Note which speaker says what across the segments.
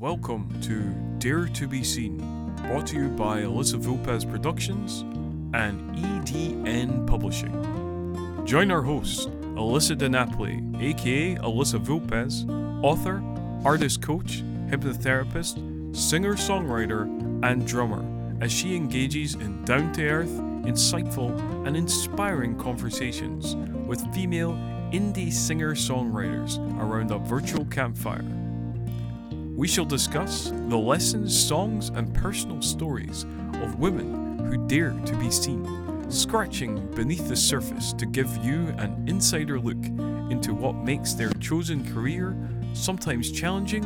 Speaker 1: Welcome to Dare to Be Seen, brought to you by Elyssa Vulpes Productions and EDN Publishing. Join our host, Elyssa DiNapoli, aka Elyssa Vulpes, author, artist coach, hypnotherapist, singer songwriter, and drummer, as she engages in down to earth, insightful, and inspiring conversations with female indie singer songwriters around a virtual campfire. We shall discuss the lessons, songs, and personal stories of women who dare to be seen, scratching beneath the surface to give you an insider look into what makes their chosen career sometimes challenging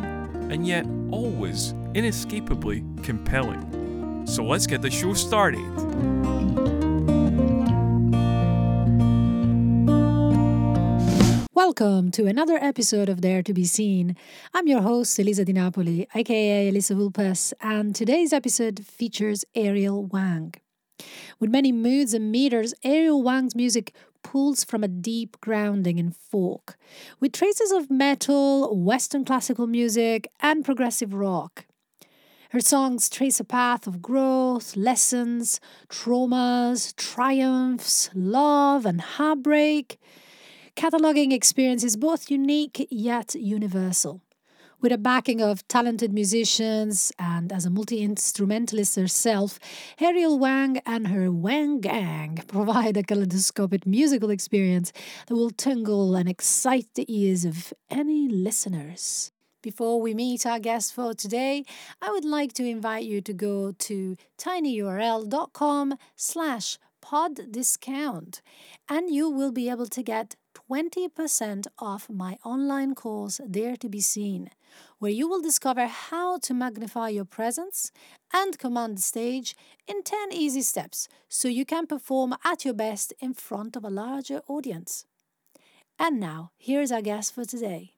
Speaker 1: and yet always inescapably compelling. So let's get the show started.
Speaker 2: Welcome to another episode of Dare to Be Seen. I'm your host, Elyssa Di Napoli, aka Elyssa Vulpes, and today's episode features Ariel Wang. With many moods and meters, Ariel Wang's music pulls from a deep grounding in folk, with traces of metal, Western classical music, and progressive rock. Her songs trace a path of growth, lessons, traumas, triumphs, love, and heartbreak cataloging experience is both unique yet universal. With a backing of talented musicians and as a multi instrumentalist herself, Ariel Wang and her Wang Gang provide a kaleidoscopic musical experience that will tingle and excite the ears of any listeners. Before we meet our guest for today, I would like to invite you to go to tinyurl.com slash pod discount and you will be able to get 20% off my online course, Dare to Be Seen, where you will discover how to magnify your presence and command the stage in 10 easy steps so you can perform at your best in front of a larger audience. And now, here's our guest for today.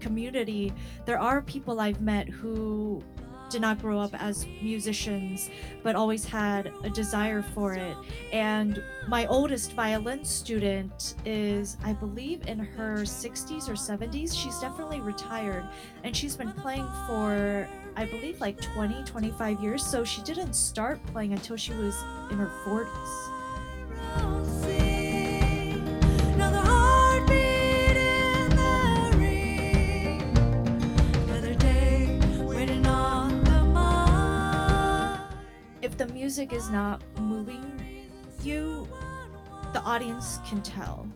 Speaker 3: community there are people i've met who did not grow up as musicians, but always had a desire for it. And my oldest violin student is, I believe, in her 60s or 70s. She's definitely retired and she's been playing for, I believe, like 20, 25 years. So she didn't start playing until she was in her 40s. The music is not moving you, the audience can tell.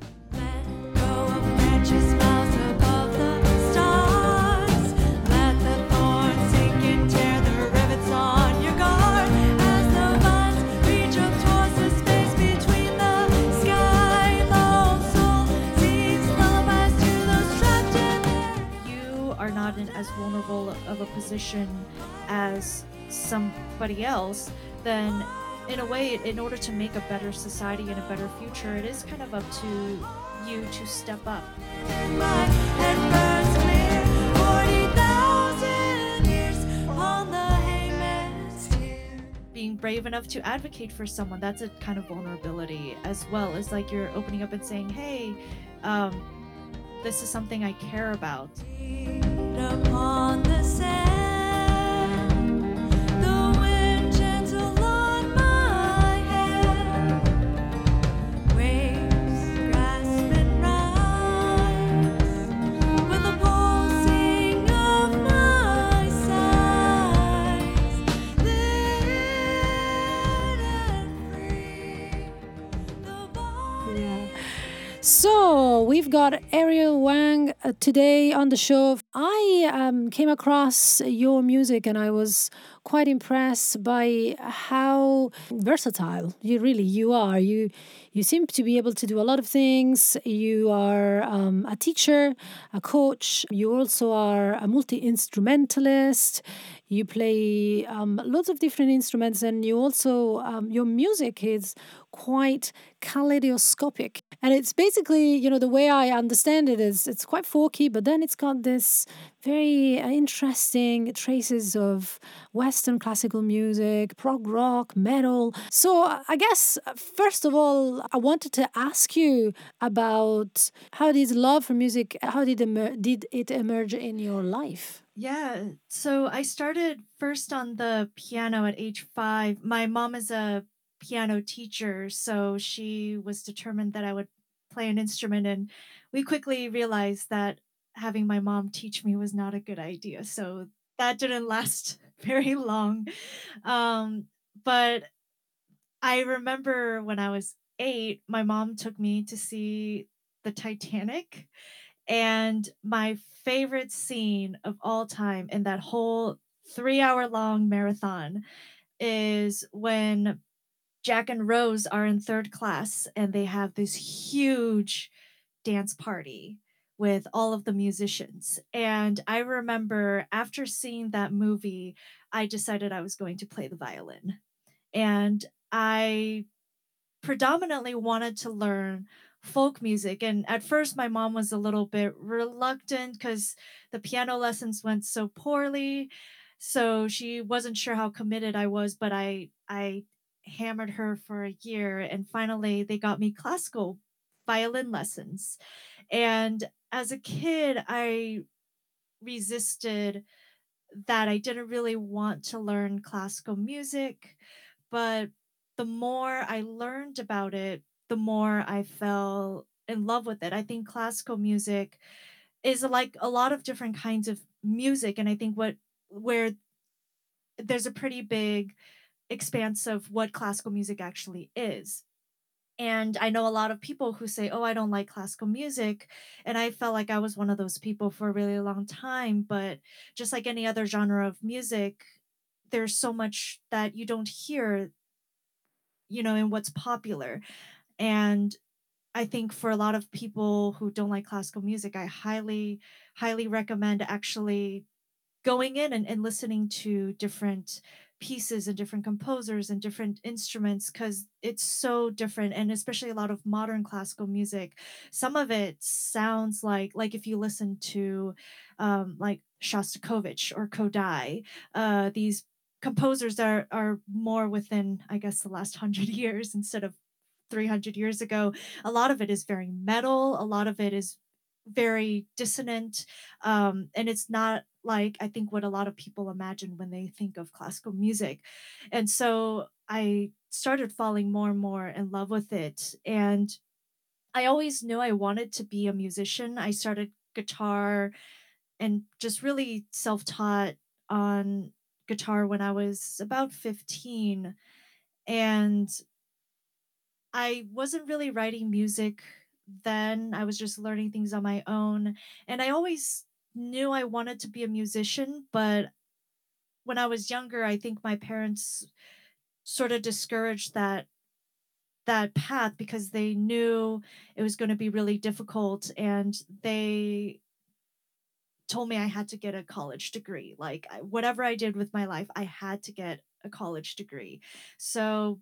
Speaker 3: You are not in as vulnerable of a position as somebody else then in a way, in order to make a better society and a better future, it is kind of up to you to step up. Being brave enough to advocate for someone, that's a kind of vulnerability as well as like you're opening up and saying, hey, um, this is something I care about.
Speaker 2: So we've got Ariel Wang uh, today on the show. I um, came across your music and I was quite impressed by how versatile you really you are. You you seem to be able to do a lot of things. You are um, a teacher, a coach. You also are a multi instrumentalist. You play um, lots of different instruments, and you also um, your music is quite kaleidoscopic. And it's basically, you know, the way I understand it is it's quite folky, but then it's got this very uh, interesting traces of West Western classical music, prog rock, metal. So I guess, first of all, I wanted to ask you about how did love for music, how did, emer- did it emerge in your life?
Speaker 3: Yeah, so I started first on the piano at age five. My mom is a piano teacher, so she was determined that I would play an instrument. And we quickly realized that having my mom teach me was not a good idea. So that didn't last very long. Um, but I remember when I was eight, my mom took me to see the Titanic. And my favorite scene of all time in that whole three hour long marathon is when Jack and Rose are in third class and they have this huge dance party with all of the musicians. And I remember after seeing that movie, I decided I was going to play the violin. And I predominantly wanted to learn folk music. And at first, my mom was a little bit reluctant because the piano lessons went so poorly. So she wasn't sure how committed I was, but I I hammered her for a year and finally they got me classical violin lessons. And as a kid, I resisted that I didn't really want to learn classical music, but the more I learned about it, the more I fell in love with it. I think classical music is like a lot of different kinds of music and I think what where there's a pretty big expanse of what classical music actually is. And I know a lot of people who say, "Oh, I don't like classical music." And I felt like I was one of those people for a really long time, but just like any other genre of music, there's so much that you don't hear, you know, in what's popular. And I think for a lot of people who don't like classical music, I highly, highly recommend actually going in and, and listening to different pieces and different composers and different instruments because it's so different and especially a lot of modern classical music. Some of it sounds like like if you listen to um like shostakovich or Kodály uh these composers are, are more within i guess the last hundred years instead of 300 years ago. A lot of it is very metal a lot of it is very dissonant um, and it's not like i think what a lot of people imagine when they think of classical music. And so i started falling more and more in love with it and i always knew i wanted to be a musician. I started guitar and just really self-taught on guitar when i was about 15 and I wasn't really writing music then. I was just learning things on my own. And I always knew I wanted to be a musician, but when I was younger, I think my parents sort of discouraged that that path because they knew it was going to be really difficult and they told me I had to get a college degree. Like whatever I did with my life, I had to get a college degree. So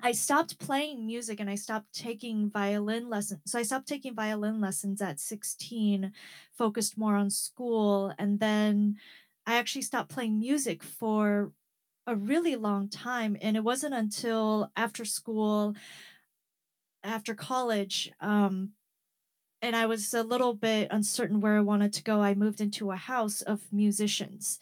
Speaker 3: I stopped playing music and I stopped taking violin lessons. So I stopped taking violin lessons at 16, focused more on school. And then I actually stopped playing music for a really long time. And it wasn't until after school, after college, um, and I was a little bit uncertain where I wanted to go. I moved into a house of musicians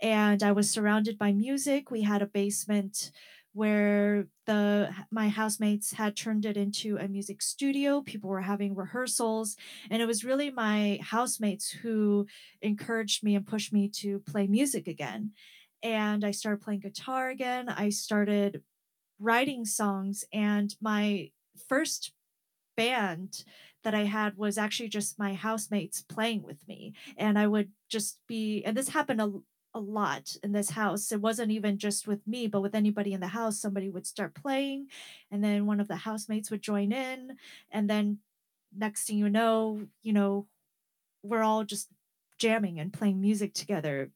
Speaker 3: and I was surrounded by music. We had a basement where the my housemates had turned it into a music studio. People were having rehearsals and it was really my housemates who encouraged me and pushed me to play music again. And i started playing guitar again. I started writing songs and my first band that I had was actually just my housemates playing with me. And I would just be, and this happened a, a lot in this house. It wasn't even just with me, but with anybody in the house, somebody would start playing, and then one of the housemates would join in. And then next thing you know, you know, we're all just jamming and playing music together.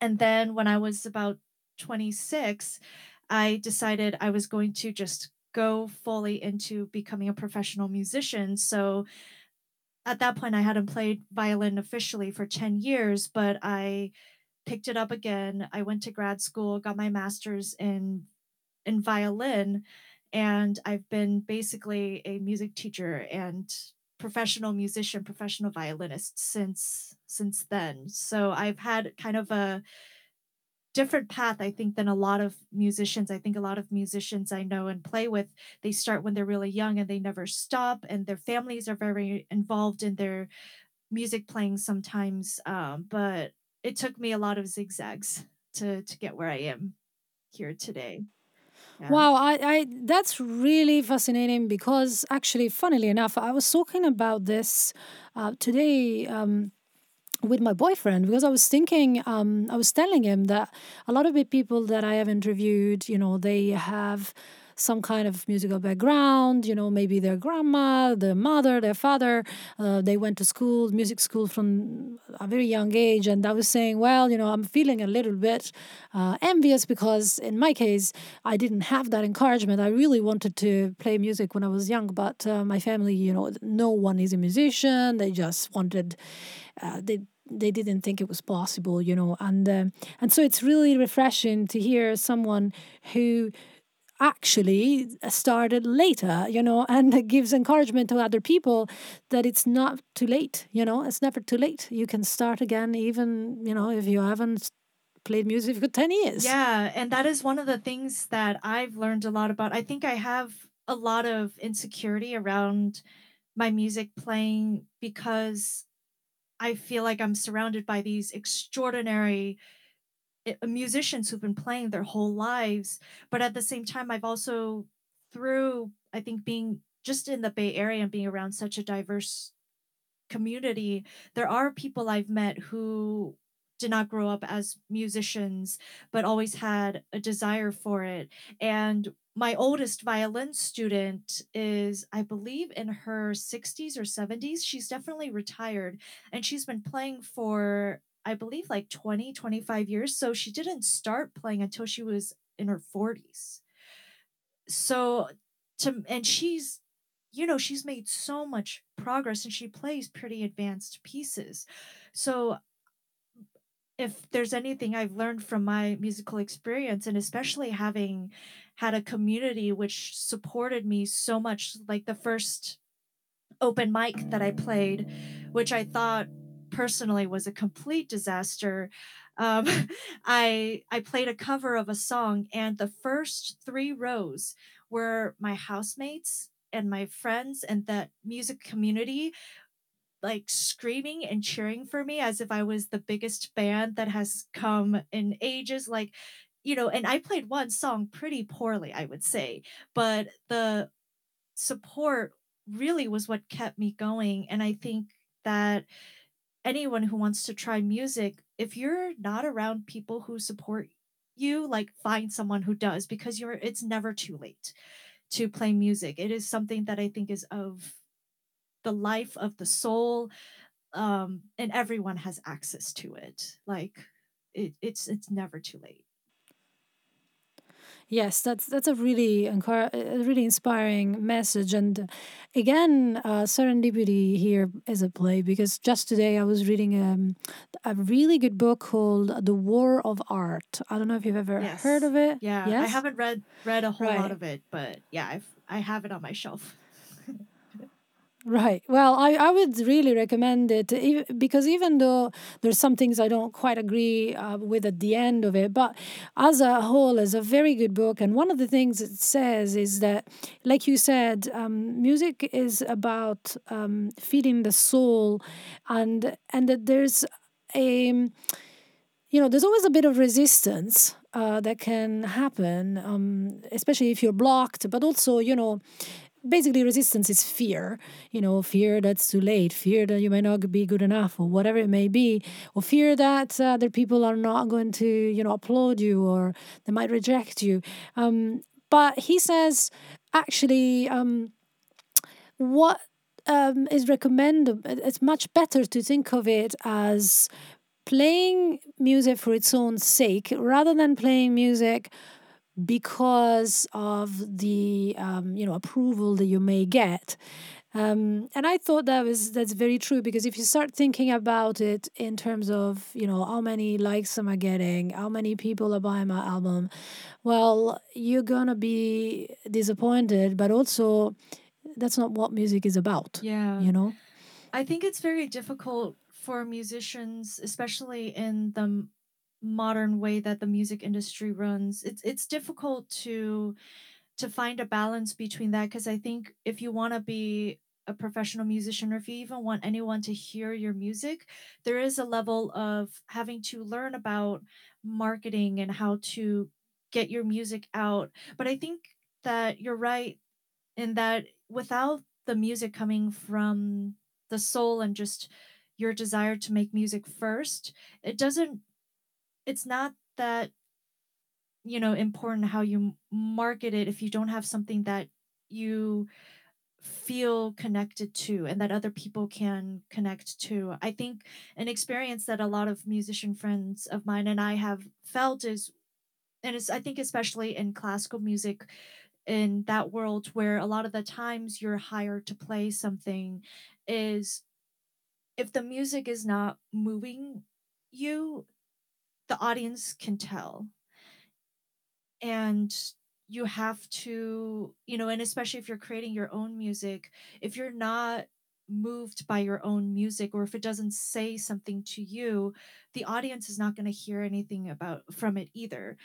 Speaker 3: And then when I was about 26, I decided I was going to just go fully into becoming a professional musician. So at that point, I hadn't played violin officially for 10 years, but I picked it up again. I went to grad school, got my master's in in violin, and I've been basically a music teacher and professional musician, professional violinist since since then. So I've had kind of a different path I think than a lot of musicians. I think a lot of musicians I know and play with, they start when they're really young and they never stop and their families are very involved in their music playing sometimes. Um, but it took me a lot of zigzags to to get where I am here today. Yeah.
Speaker 2: Wow, I, I that's really fascinating because actually, funnily enough, I was talking about this uh, today um, with my boyfriend because I was thinking, um, I was telling him that a lot of the people that I have interviewed, you know, they have some kind of musical background, you know, maybe their grandma, their mother, their father, uh, they went to school, music school from a very young age. And I was saying, well, you know, I'm feeling a little bit uh, envious because in my case, I didn't have that encouragement. I really wanted to play music when I was young, but uh, my family, you know, no one is a musician. They just wanted, uh, they, they didn't think it was possible, you know, and uh, and so it's really refreshing to hear someone who actually uh, started later, you know, and gives encouragement to other people that it's not too late, you know, it's never too late. You can start again, even, you know, if you haven't played music for 10 years.
Speaker 3: Yeah. And that is one of the things that I've learned a lot about. I think I have a lot of insecurity around my music playing because I feel like I'm surrounded by these extraordinary musicians who've been playing their whole lives but at the same time i've also through i think being just in the bay area and being around such a diverse community there are people i've met who did not grow up as musicians but always had a desire for it. And my oldest violin student is i believe in her 60s or 70s she's definitely retired and she's been playing for I believe like 20, 25 years. So she didn't start playing until she was in her 40s. So to and she's you know, she's made so much progress and she plays pretty advanced pieces. So if there's anything I've learned from my musical experience, and especially having had a community which supported me so much, like the first open mic that I played, which I thought personally was a complete disaster. Um, I I played a cover of a song, and the first three rows were my housemates and my friends and that music community like screaming and cheering for me as if I was the biggest band that has come in ages like you know and I played one song pretty poorly I would say but the support really was what kept me going and I think that anyone who wants to try music, if you're not around people who support you, like find someone who does because you're it's never too late to play music. It is something that I think is of the life of the soul um and everyone has access to it. Like it, it's it's never too late.
Speaker 2: Yes, that's that's a really a really inspiring message, and again, uh, serendipity here is a play because just today I was reading um, a really good book called "The War of Art." I don't know if you've ever
Speaker 3: yes.
Speaker 2: heard of it.
Speaker 3: Yeah, yes? I haven't read read a whole right. lot of it, but yeah, I've I have it on my shelf.
Speaker 2: Right. Well, I, I would really recommend it because even though there's some things I don't quite agree uh, with at the end of it, but as a whole, it's a very good book. And one of the things it says is that, like you said, um, music is about um, feeding the soul, and and that there's a, you know, there's always a bit of resistance uh, that can happen, um, especially if you're blocked, but also, you know basically resistance is fear you know fear that's too late fear that you may not be good enough or whatever it may be or fear that uh, other people are not going to you know applaud you or they might reject you. Um, but he says actually um, what um, is recommended it's much better to think of it as playing music for its own sake rather than playing music because of the um, you know approval that you may get Um, and I thought that was that's very true because if you start thinking about it in terms of you know how many likes am I getting, how many people are buying my album, well, you're gonna be disappointed, but also that's not what music is about.
Speaker 3: Yeah.
Speaker 2: You know.
Speaker 3: I think it's very difficult for musicians, especially in the modern way that the music industry runs. It's it's difficult to to find a balance between that because I think if you want to be a professional musician or if you even want anyone to hear your music, there is a level of having to learn about marketing and how to get your music out. But I think that you're right in that without the music coming from the soul and just your desire to make music first, it doesn't it's not that you know important how you market it if you don't have something that you feel connected to and that other people can connect to. I think an experience that a lot of musician friends of mine and I have felt is and it's I think especially in classical music in that world where a lot of the times you're hired to play something is if the music is not moving you, the audience can tell. And you have to, you know, and especially if you're creating your own music, if you're not moved by your own music or if it doesn't say something to you, the audience is not going to hear anything about from it either.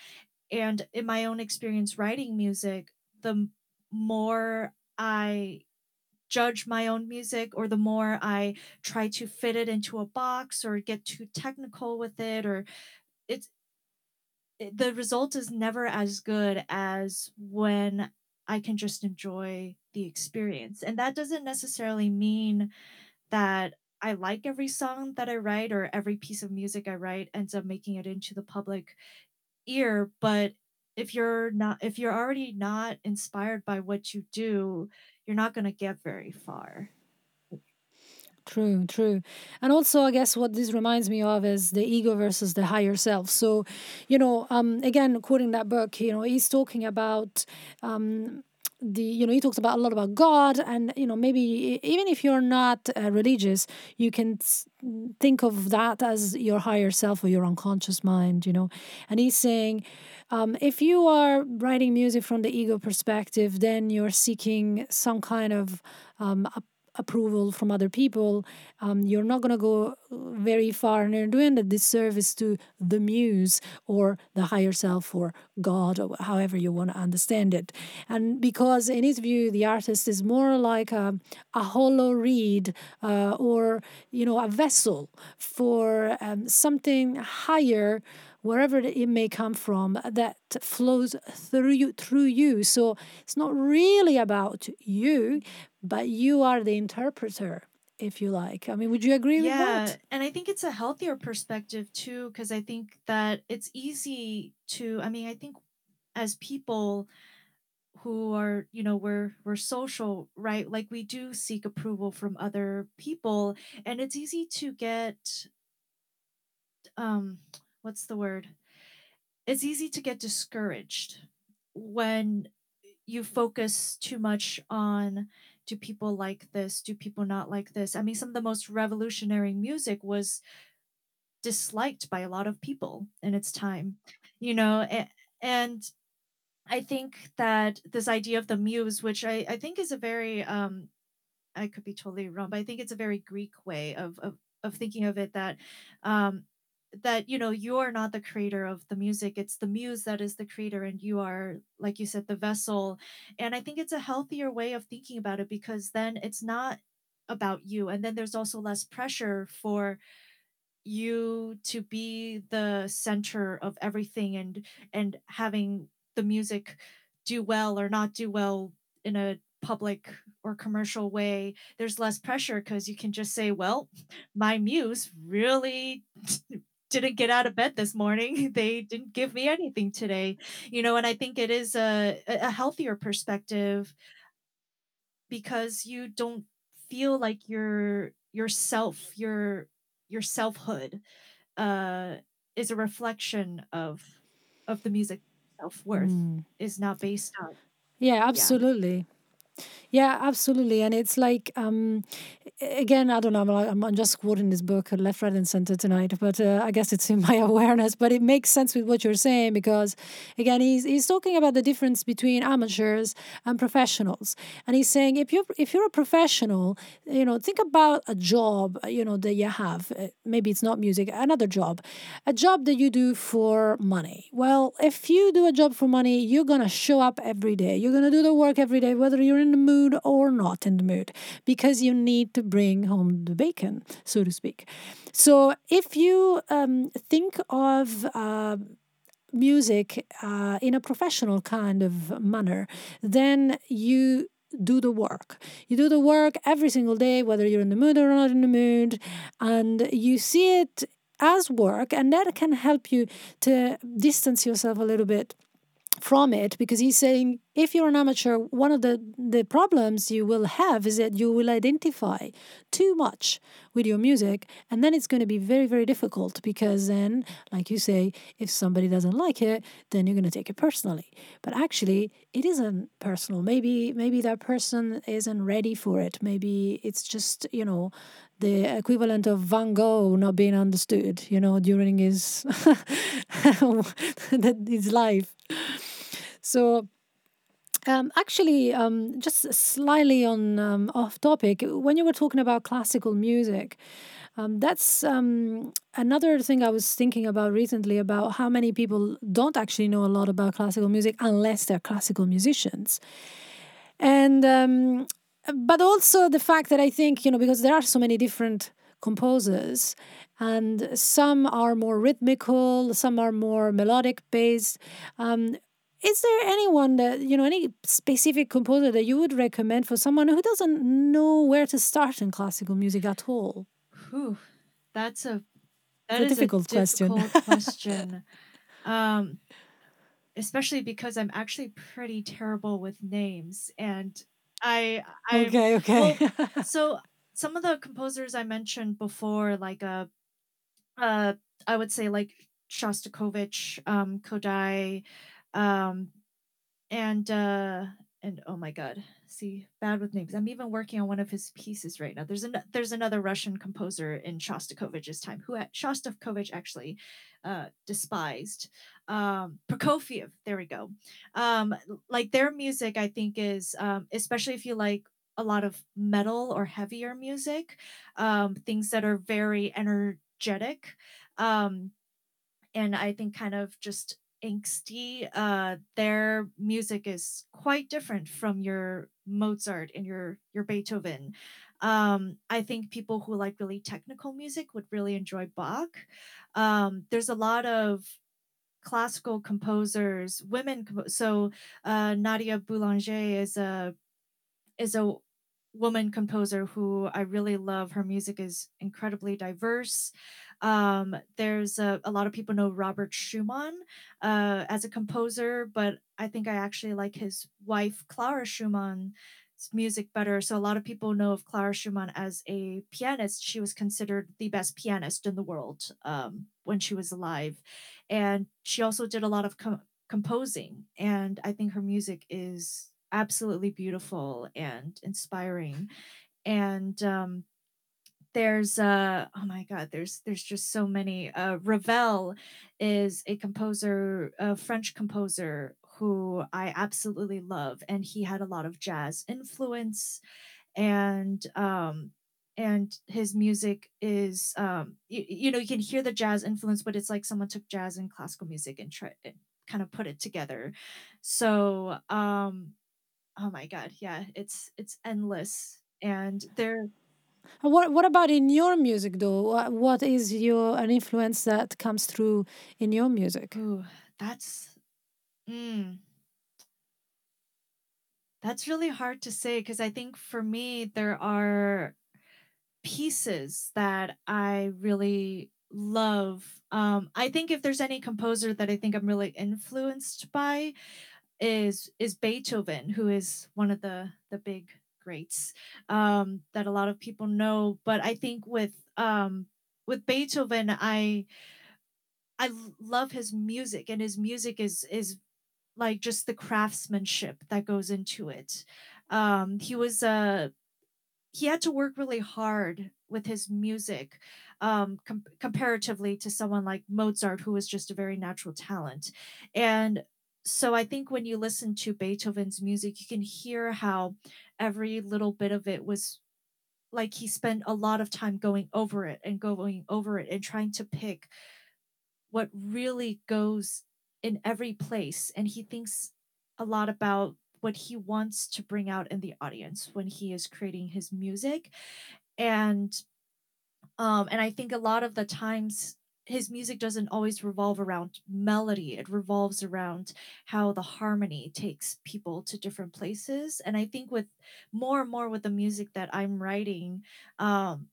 Speaker 3: And in my own experience writing music, the more I judge my own music or the more I try to fit it into a box or get too technical with it or it's it, the result is never as good as when I can just enjoy the experience. And that doesn't necessarily mean that I like every song that I write or every piece of music I write ends up making it into the public ear, but if you're not if you're already not inspired by what you do, you're not going to get very far.
Speaker 2: True, true. And also, I guess what this reminds me of is the ego versus the higher self. So, you know, um, again, quoting that book, you know, he's talking about um, the you know he talks about a lot about god and you know maybe even if you're not uh, religious you can think of that as your higher self or your unconscious mind you know and he's saying um, if you are writing music from the ego perspective then you're seeking some kind of um, approval from other people, um, you're not going to go very far and you're doing a disservice to the muse or the higher self or God or however you want to understand it. And because in his view, the artist is more like a, a hollow reed uh, or, you know, a vessel for um, something higher wherever it may come from that flows through you through you. So it's not really about you but you are the interpreter if you like. I mean would you agree with
Speaker 3: Yeah,
Speaker 2: that
Speaker 3: and I think it's a healthier perspective too because I think that it's easy to I mean, I think as people who are, you know, we're we're social, right? Like we do seek approval from other people and it's easy to get um what's the word? It's easy to get discouraged when you focus too much on do people like this? Do people not like this? I mean, some of the most revolutionary music was disliked by a lot of people in its time, you know, and I think that this idea of the muse, which I, I think is a very um, I could be totally wrong, but I think it's a very Greek way of of, of thinking of it that um that you know you are not the creator of the music it's the muse that is the creator and you are like you said the vessel and i think it's a healthier way of thinking about it because then it's not about you and then there's also less pressure for you to be the center of everything and and having the music do well or not do well in a public or commercial way there's less pressure because you can just say well my muse really didn't get out of bed this morning. They didn't give me anything today you know and i think it is a a healthier perspective because you don't feel like your yourself your your selfhood uh is a reflection of of the music self-worth
Speaker 2: Mm.
Speaker 3: is not based on
Speaker 2: yeah
Speaker 3: yeah.
Speaker 2: absolutely Yeah, absolutely. And it's like, um, again, I don't know, I'm, I'm just quoting this book left, right, and center tonight, but uh, I guess it's in my awareness. But it makes sense with what you're saying because, again, he's, he's talking about the difference between amateurs and professionals. And he's saying if you're, if you're a professional, you know, think about a job, you know, that you have. Uh, maybe it's not music, another job, a job that you do for money. Well, if you do a job for money, you're going to show up every day. You're going to do the work every day, whether you're in the mood or not in the mood because you need to bring home the bacon, so to speak. So if you um, think of uh, music uh, in a professional kind of manner, then you do the work. You do the work every single day, whether you're in the mood or not in the mood, and you see it as work, and that can help you to distance yourself a little bit from it because he's saying if you're an amateur one of the the problems you will have is that you will identify too much with your music and then it's going to be very very difficult because then like you say if somebody doesn't like it then you're going to take it personally. But actually it isn't personal. Maybe maybe that person isn't ready for it. Maybe it's just you know the equivalent of Van Gogh not being understood, you know, during his his life. So um, actually, um, just slightly on um, off topic, when you were talking about classical music, um, that's um, another thing I was thinking about recently about how many people don't actually know a lot about classical music unless they're classical musicians. And um, but also the fact that I think, you know, because there are so many different composers and some are more rhythmical, some are more melodic based. Um, is there anyone that, you know, any specific composer that you would recommend for someone who doesn't know where to start in classical music at all?
Speaker 3: Whew, that's a that
Speaker 2: a
Speaker 3: is
Speaker 2: difficult
Speaker 3: a
Speaker 2: question.
Speaker 3: difficult question. um, especially because I'm actually pretty terrible with names, and I I
Speaker 2: Okay, okay.
Speaker 3: well, so some of the composers I mentioned before, like uh, uh, I would say like Shostakovich, um, Kodály, um, and uh and oh my god see bad with names. I'm even working on one of his pieces right now. There's an there's another russian composer in shostakovich's time who shostakovich actually uh despised. Um prokofiev there we go. Um like their music i think is um especially if you like a lot of metal or heavier music um things that are very energetic um and I think kind of just angsty. Uh, their music is quite different from your Mozart and your your Beethoven. Um, I think people who like really technical music would really enjoy Bach. Um, there's a lot of classical composers, women. So uh, Nadia Boulanger is a is a woman composer who I really love. Her music is incredibly diverse. Um, there's a, a lot of people know Robert Schumann uh, as a composer, but I think I actually like his wife, Clara Schumann's music better. So a lot of people know of Clara Schumann as a pianist. She was considered the best pianist in the world um, when she was alive. And she also did a lot of co- composing. And I think her music is absolutely beautiful and inspiring. And um, there's uh oh my god there's there's just so many uh ravel is a composer a french composer who i absolutely love and he had a lot of jazz influence and um and his music is um you, you know you can hear the jazz influence but it's like someone took jazz and classical music and try and kind of put it together so um oh my god yeah it's it's endless and there
Speaker 2: What what about in your music though? What, what is your an influence that comes through in your music?
Speaker 3: ooh that's mm, That's really hard to say because I think for me, there are pieces that I really love. Um, I think if there's any composer that I think I'm really influenced by is is Beethoven, who is one of the the big greats um, that a lot of people know. But I think with um, with Beethoven, I I love his music, and his music is is like just the craftsmanship that goes into it. Um, he was uh, he had to work really hard with his music um, com- comparatively to someone like Mozart, who was just a very natural talent. And so I think when you listen to Beethoven's music, you can hear how every little bit of it was like he spent a lot of time going over it and going over it and trying to pick what really goes in every place. And he thinks a lot about what he wants to bring out in the audience when he is creating his music. And um and I think a lot of the times his music doesn't always revolve around melody. It revolves around how the harmony takes people to different places. And I think with more and more with the music that I'm writing, um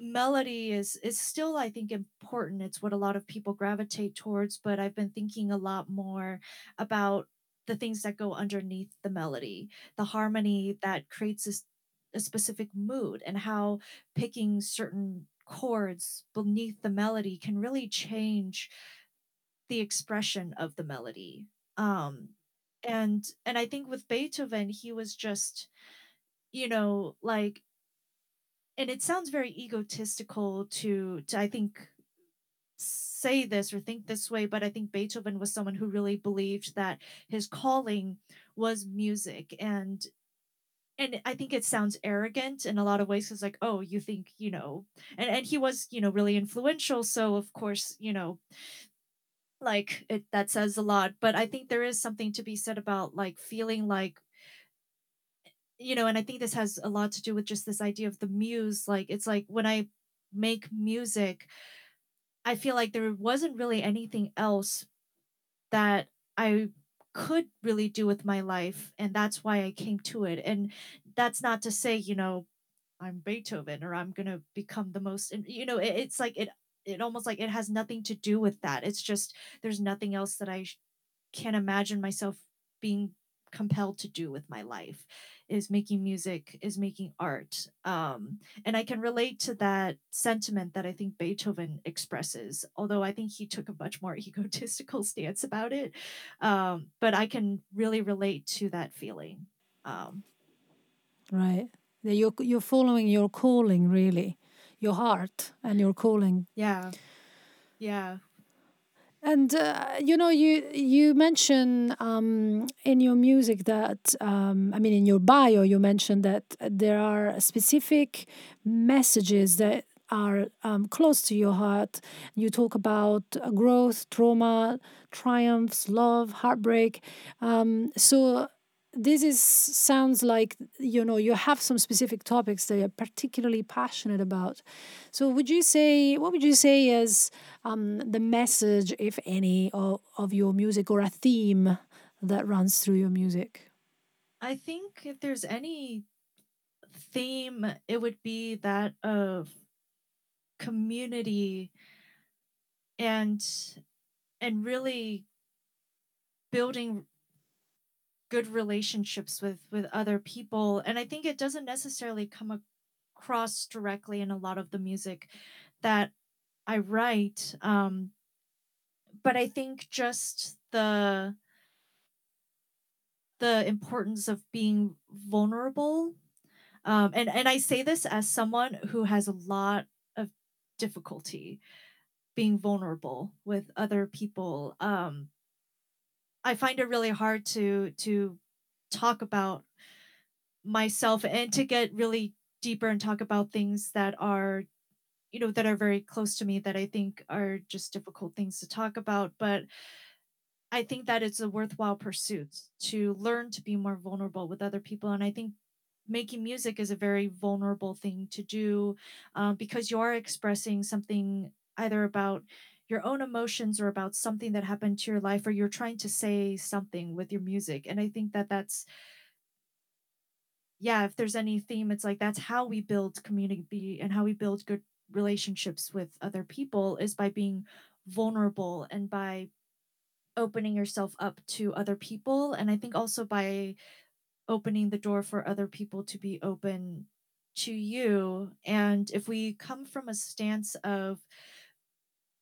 Speaker 3: melody is is still i think important it's what a lot of people gravitate towards but i've been thinking a lot more about the things that go underneath the melody the harmony that creates this, a specific mood and how picking certain chords beneath the melody can really change the expression of the melody. Um and and i think with beethoven he was just you know like and it sounds very egotistical to to I think say this or think this way, but I think Beethoven was someone who really believed that his calling was music. And and I think it sounds arrogant in a lot of ways. because like, oh, you think, you know, and, and he was, you know, really influential. So of course, you know, like it that says a lot. But I think there is something to be said about like feeling like you know, and I think this has a lot to do with just this idea of the muse. Like, it's like when I make music, I feel like there wasn't really anything else that I could really do with my life. And that's why I came to it. And that's not to say, you know, I'm Beethoven or I'm going to become the most, you know, it, it's like it, it almost like it has nothing to do with that. It's just there's nothing else that I sh- can imagine myself being compelled to do with my life is making music is making art um, and i can relate to that sentiment that i think beethoven expresses although i think he took a much more egotistical stance about it um, but i can really relate to that feeling um,
Speaker 2: right. You're, you're following your calling really your heart and your calling.
Speaker 3: Yeah. Yeah
Speaker 2: and uh, you know, you you mention um, in your music that um, I mean, in your bio, you mentioned that there are specific messages that are um, close to your heart. You talk about uh, growth, trauma, triumphs, love, heartbreak. Um, so this is sounds like you know you have some specific topics that you're particularly passionate about. So would you say what would you say is um, the message if any of, of your music or a theme that runs through your music?
Speaker 3: I think if there's any theme it would be that of community and and really building good relationships with with other people and i think it doesn't necessarily come across directly in a lot of the music that i write um but i think just the the importance of being vulnerable um and and i say this as someone who has a lot of difficulty being vulnerable with other people um I find it really hard to to talk about myself and to get really deeper and talk about things that are you know that are very close to me that I think are just difficult things to talk about but I think that it's a worthwhile pursuit to learn to be more vulnerable with other people and I think making music is a very vulnerable thing to do um, because you are expressing something either about your own emotions or about something that happened to your life or you're trying to say something with your music and i think that that's yeah if there's any theme it's like that's how we build community and how we build good relationships with other people is by being vulnerable and by opening yourself up to other people and i think also by opening the door for other people to be open to you. And if we come from a stance of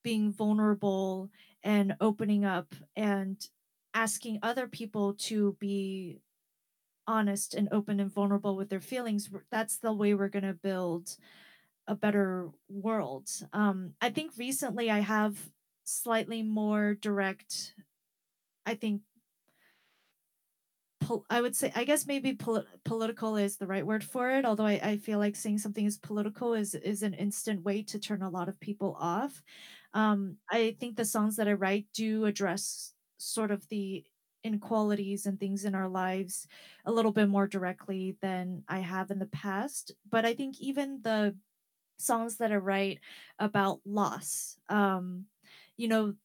Speaker 3: being vulnerable and opening up and asking other people to be honest and open and vulnerable with their feelings that's the way we're going to build a better world. Um, I think recently I have slightly more direct, I think, pol- I would say, I guess maybe pol- political is the right word for it. Although I, I feel like saying something is political is is an instant way to turn a lot of people off. Um, I think the songs that I write do address sort of the inequalities and things in our lives a little bit more directly than I have in the past. But I think even the songs that I write about loss, um, you know,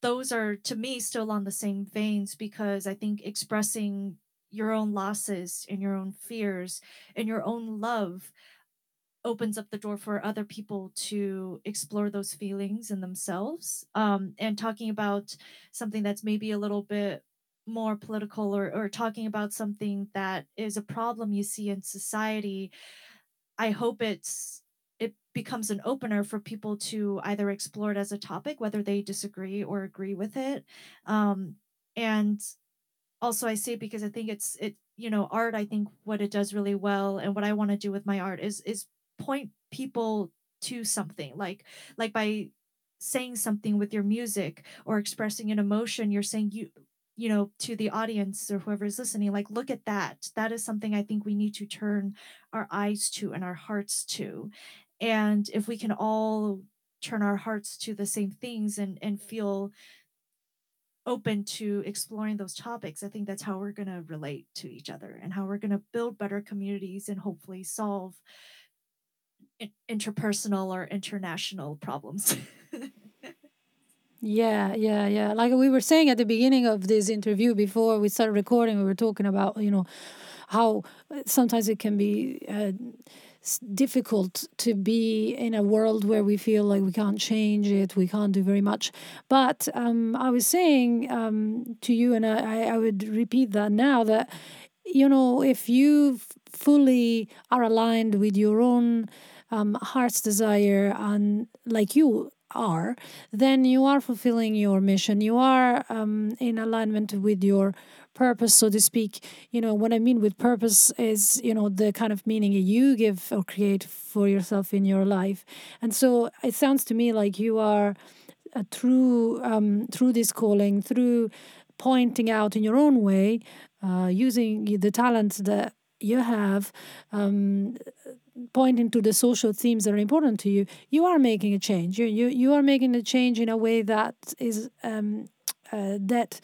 Speaker 3: those are to me still on the same veins because I think expressing your own losses and your own fears and your own love opens up the door for other people to explore those feelings in themselves um, and talking about something that's maybe a little bit more political or, or talking about something that is a problem you see in society I hope it's it becomes an opener for people to either explore it as a topic, whether they disagree or agree with it. Um, and also I say because I think it's it, you know, art, I think what it does really well and what I want to do with my art is is point people to something. Like like by saying something with your music or expressing an emotion you're saying you you know to the audience or whoever's listening like look at that. That is something i think we need to turn our eyes to and our hearts to. And if we can all turn our hearts to the same things and and feel open to exploring those topics i think that's how we're going to relate to each other and how we're going to build better communities and hopefully solve interpersonal or international problems
Speaker 2: Yeah, yeah, yeah. Like we were saying at the beginning of this interview before we started recording, we were talking about, you know, how uh, sometimes it can be uh, difficult to be in a world where we feel like we can't change it, we can't do very much. But um, I was saying um, to you, and I, I would repeat that now that, you know, if you fully are aligned with your own um, heart's desire and like you are, then you are fulfilling your mission. You are um, in alignment with your purpose, so to speak. You know, what I mean with purpose is, you know, the kind of meaning you give or create for yourself in your life. And so it sounds to me like you are uh, through um, through this calling, through pointing out in your own way, uh, using the talents that you have, um, pointing to the social themes that are important to you, you are making a change. You you you are making a change in a way that is um, uh, that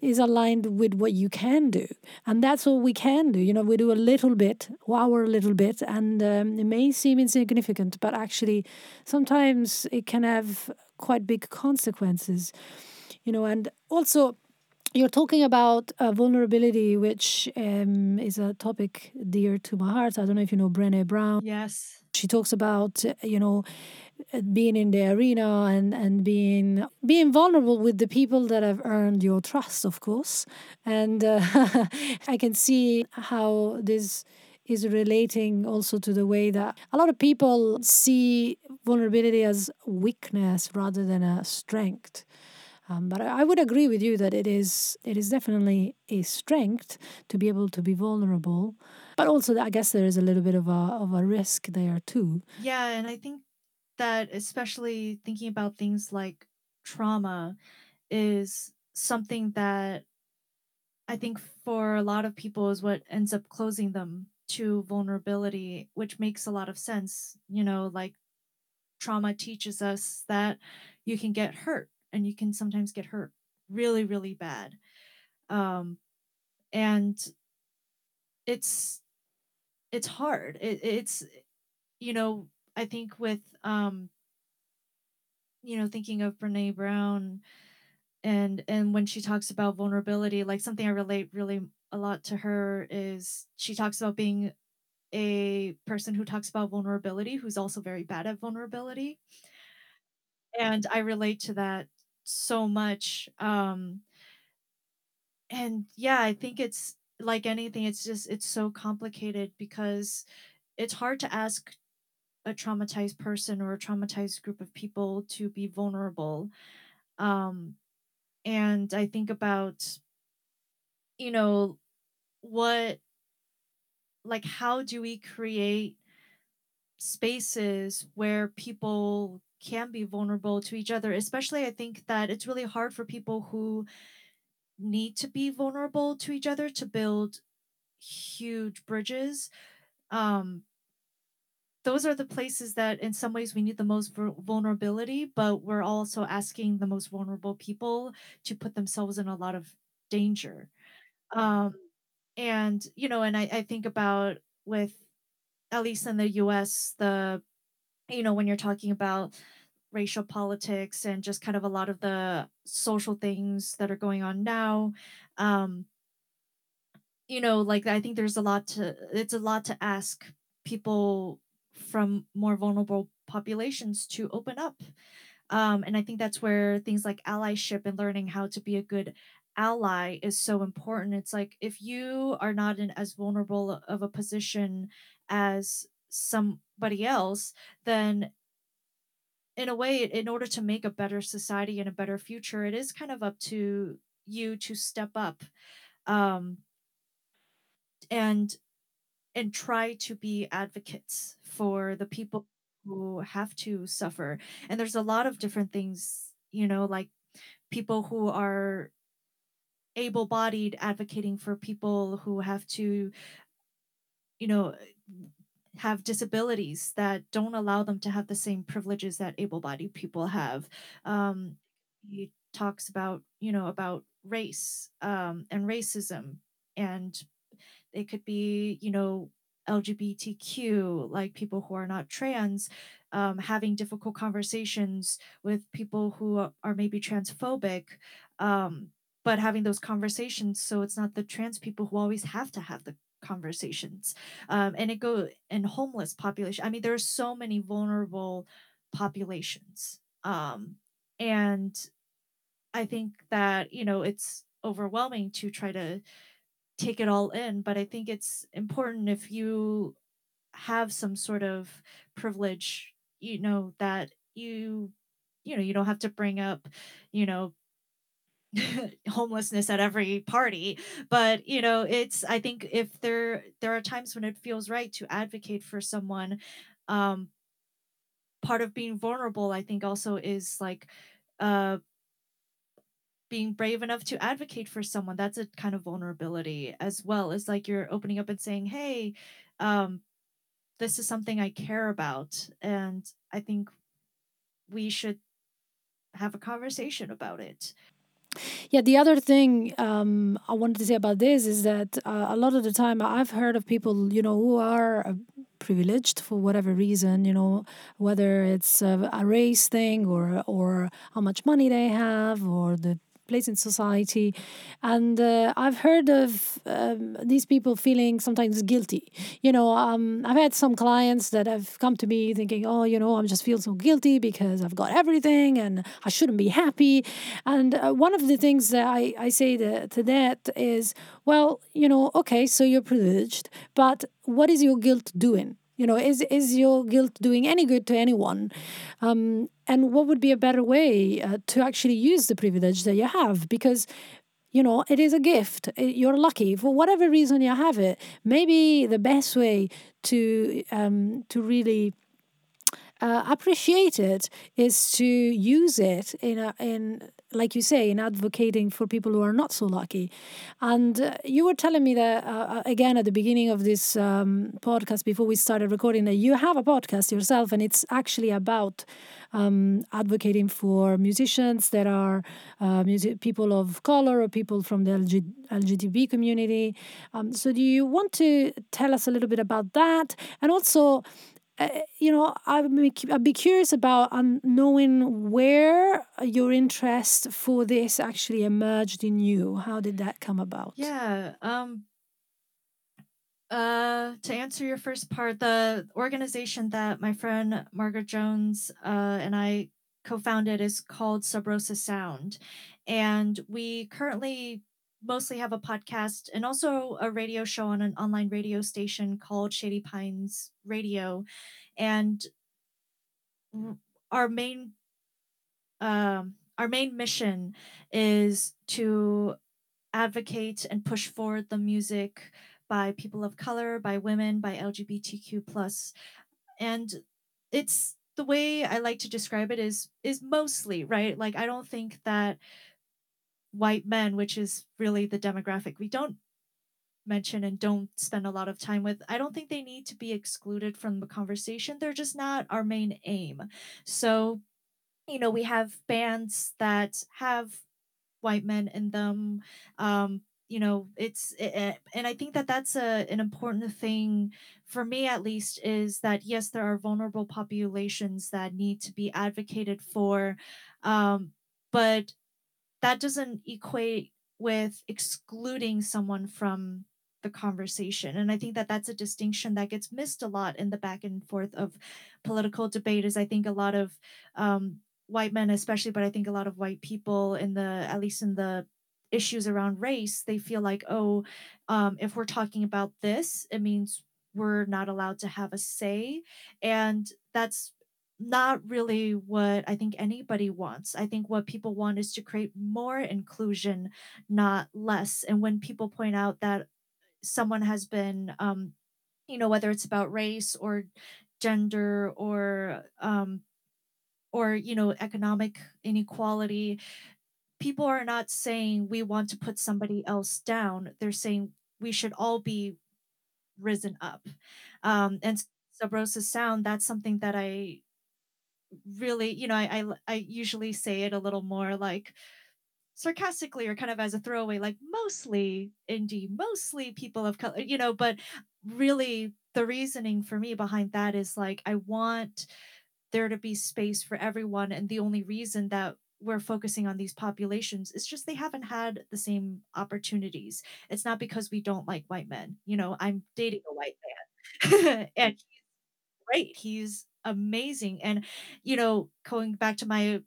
Speaker 2: is aligned with what you can do, and that's all we can do. You know, we do a little bit, our little bit, and um, it may seem insignificant, but actually, sometimes it can have quite big consequences. You know, and also you're talking about uh, vulnerability, which um, is a topic dear to my heart. I don't know if you know Brené Brown.
Speaker 3: yes
Speaker 2: She talks about you know uh, being in the arena and and being being vulnerable with the people that have earned your trust, of course. And uh, I can see how this is relating also to the way that a lot of people see vulnerability as weakness rather than a strength. Um, but I, would agree with you that it is it is definitely a strength to be able to be vulnerable. But also, I guess there is a little bit of a of a risk there too.
Speaker 3: Yeah, and I think that especially thinking about things like trauma is something that I think for a lot of people is what ends up closing them to vulnerability, which makes a lot of sense. You know, like trauma teaches us that you can get hurt and you can sometimes get hurt really, really bad. Um, and it's it's hard. It, it's you know, I think with um, you know, thinking of Brené Brown and and when she talks about vulnerability, like something I relate really a lot to her is she talks about being a person who talks about vulnerability who's also very bad at vulnerability. And I relate to that so much. Um and yeah, I think it's like anything, it's just it's so complicated because it's hard to ask a traumatized person or a traumatized group of people to be vulnerable. Um, and I think about, you know, what like how do we create spaces where people can be vulnerable to each other especially i think that it's really hard for people who need to be vulnerable to each other to build huge bridges. Um those are the places that in some ways we need the most vulnerability but we're also asking the most vulnerable people to put themselves in a lot of danger. Um and you know and i, I think about with at least in the us the you know when you're talking about racial politics and just kind of a lot of the social things that are going on now um you know like i think there's a lot to it's a lot to ask people from more vulnerable populations to open up. Um and i think that's where things like allyship and learning how to be a good ally is so important. It's like if you are not in as vulnerable of a position as somebody else then in a way in order to make a better society and a better future it is kind of up to you to step up um and and try to be advocates for the people who have to suffer. And there's a lot of different things, you know, like people who are able bodied advocating for people who have to, you know, have disabilities that don't allow them to have the same privileges that able bodied people have. Um, he talks about, you know, about race um, and racism and they could be, you know, LGBTQ, like people who are not trans, um, having difficult conversations with people who are maybe transphobic, um, but having those conversations so it's not the trans people who always have to have the conversations. Um, and it go and homeless population. I mean, there are so many vulnerable populations. Um, and I think that, you know, it's overwhelming to try to take it all in, but I think it's important if you have some sort of privilege, you know, that you you know, you don't have to bring up, you know, homelessness at every party, but you know, it's I think if there there are times when it feels right to advocate for someone um part of being vulnerable I think also is like uh being brave enough to advocate for someone that's a kind of vulnerability as well as like you're opening up and saying hey um this is something i care about and i think we should have a conversation about it
Speaker 2: Yeah, the other thing um, I wanted to say about this is that uh, a lot of the time I've heard of people, you know, who are uh, privileged for whatever reason, you know, whether it's a, a race thing or or how much money they have or the place in society. And uh, I've heard of um, these people feeling sometimes guilty. You know, um, I've had some clients that have come to me thinking, oh, you know, I'm just feel so guilty because I've got everything and I shouldn't be happy. And uh, one of the things that I, I say to, to that is, well, you know, okay, so you're privileged, but what is your guilt doing? You know, is is your guilt doing any good to anyone? Um, and what would be a better way uh, to actually use the privilege that you have? Because you know it is a gift Uh, you're lucky for whatever reason you have it maybe the best way to um, to really uh, appreciate it is to use it in a, in like you say in advocating for people who are not so lucky and uh, you were telling me that uh, uh, again at the beginning of this um, podcast before we started recording that you have a podcast yourself and it's actually about um, advocating for musicians that are uh, music, people of color or people from the LG, community. Um, so, do you want to tell us a little bit about that? And also, uh, you know, I'd be, I'd be curious about um, knowing where your interest for this actually emerged in you. How did that come about?
Speaker 3: yeah um uh to answer your first part the organization that my friend margaret jones uh and i co-founded is called sub rosa sound and we currently mostly have a podcast and also a radio show on an online radio station called shady pines radio and our main um our main mission is to advocate and push forward the music by people of color, by women, by LGBTQ plus, and it's the way I like to describe it is is mostly right. Like I don't think that white men, which is really the demographic we don't mention and don't spend a lot of time with, I don't think they need to be excluded from the conversation. They're just not our main aim. So, you know, we have bands that have white men in them. Um, you know, it's it, and I think that that's a an important thing for me at least is that yes, there are vulnerable populations that need to be advocated for, um, but that doesn't equate with excluding someone from the conversation. And i think that that's a distinction that gets missed a lot in the back and forth of political debate is i think a lot of um, white men especially but i think a lot of white people in the at least in the issues around race they feel like oh um, if we're talking about this it means we're not allowed to have a say. And that's not really what I think anybody wants. I think what people want is to create more inclusion, not less. And when people point out that someone has been, um, you know, whether it's about race or gender or um, or you know economic inequality, people are not saying we want to put somebody else down. They're saying we should all be risen up. Um, and Sub Rosa Sound, that's something that I really, you know, I I usually say it a little more like sarcastically or kind of as a throwaway, like mostly indie, mostly people of color, you know, but really the reasoning for me behind that is like I want there to be space for everyone. And the only reason that we're focusing on these populations is just they haven't had the same opportunities. It's not because we don't like white men. You know, I'm dating a white man and he's great. He's amazing. And, you know, going back to my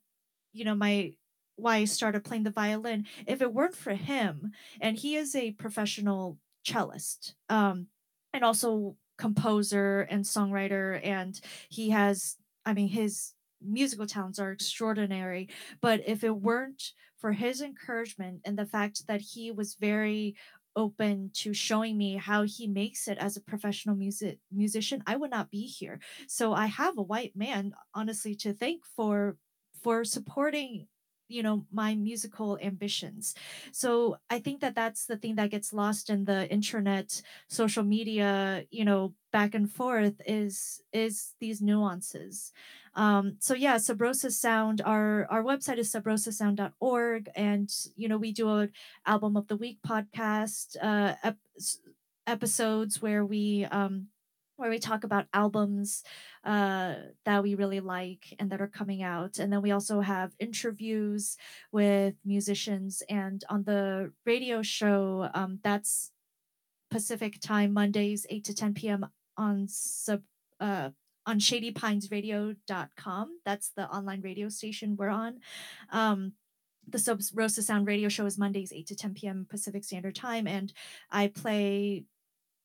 Speaker 3: you know, my why I started playing the violin. If it weren't for him, and he is a professional cellist, um, and also composer and songwriter, and he has, I mean, his musical talents are extraordinary. But if it weren't for his encouragement and the fact that he was very open to showing me how he makes it as a professional music musician i would not be here. So i have a white man honestly to thank for for supporting you know my musical ambitions. So i think that that's the thing that gets lost in the internet social media you know back and forth is is these nuances. Um so yeah subrosa sound our our website is subrosasound.org and you know we do a album of the week podcast uh ep- episodes where we um where we talk about albums uh, that we really like and that are coming out. And then we also have interviews with musicians. And on the radio show, um, that's Pacific time, Mondays, 8 to 10 p.m. on sub. Uh, on shadypinesradio.com. That's the online radio station we're on. Um, the Sub Rosa Sound radio show is Mondays, 8 to 10 p.m. Pacific Standard Time. And I play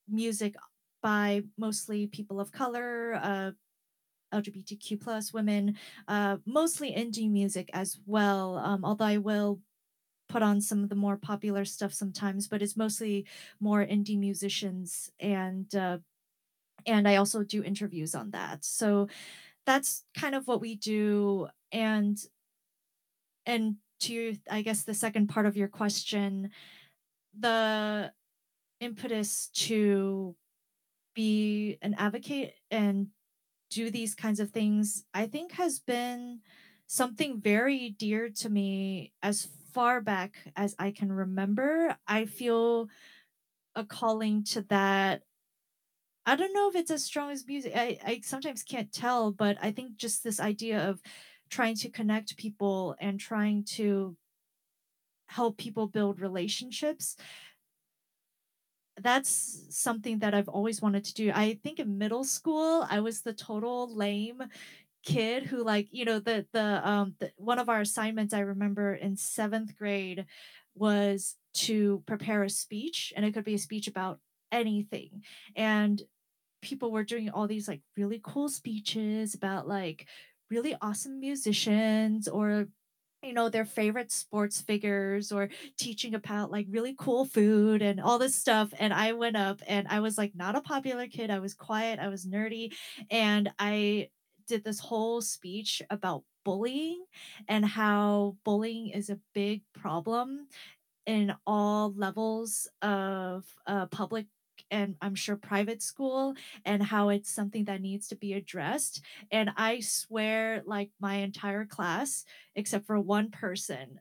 Speaker 3: music by mostly people of color, uh, LGBTQ plus women, uh, mostly indie music as well. Um, although I will put on some of the more popular stuff sometimes, but it's mostly more indie musicians and uh, and I also do interviews on that. So that's kind of what we do. And and to I guess the second part of your question, the impetus to be an advocate and do these kinds of things, I think has been something very dear to me as far back as I can remember. I feel a calling to that. I don't know if it's as strong as music. I, I sometimes can't tell, but I think just this idea of trying to connect people and trying to help people build relationships that's something that I've always wanted to do. I think in middle school, I was the total lame kid who like, you know, the the um the, one of our assignments I remember in 7th grade was to prepare a speech and it could be a speech about anything. And people were doing all these like really cool speeches about like really awesome musicians or you know their favorite sports figures or teaching about like really cool food and all this stuff and i went up and i was like not a popular kid i was quiet i was nerdy and i did this whole speech about bullying and how bullying is a big problem in all levels of uh, public and I'm sure private school and how it's something that needs to be addressed. And I swear, like my entire class, except for one person,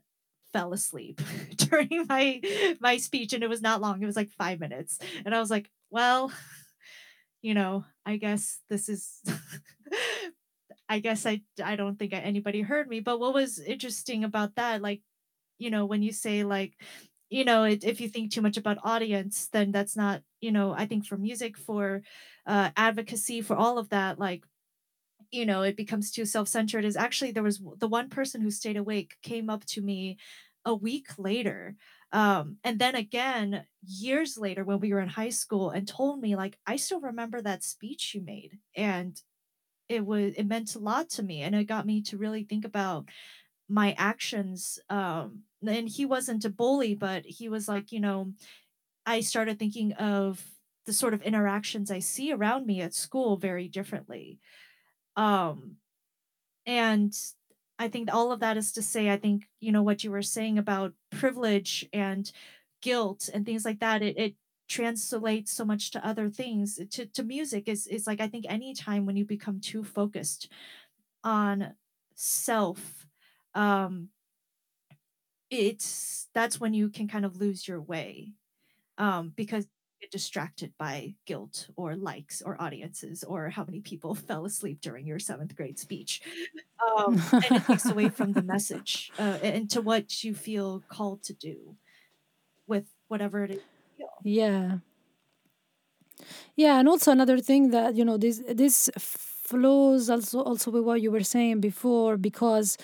Speaker 3: fell asleep during my my speech and it was not long it was like 5 minutes and i was like well you know i guess this is i guess i i don't think anybody heard me but what was interesting about that like you know when you say like you know it, if you think too much about audience then that's not you know i think for music for uh, advocacy for all of that like you know it becomes too self-centered is actually there was the one person who stayed awake came up to me a week later um, and then again years later when we were in high school and told me like i still remember that speech you made and it was it meant a lot to me and it got me to really think about my actions um and he wasn't a bully but he was like you know i started thinking of the sort of interactions i see around me at school very differently. Um and i think all of that is to say i think you know what you were saying about privilege and guilt and things like that it, it translates so much to other things. To, to music is is like i think any time when you become too focused on self um it's that's when you can kind of lose your way um, because get distracted by guilt or likes or audiences or how many people fell asleep during your seventh grade speech. Um, and it takes away from the message uh, and to what you feel called to do with whatever it is
Speaker 2: yeah. Yeah and also another thing that you know this this flows also also with what you were saying before because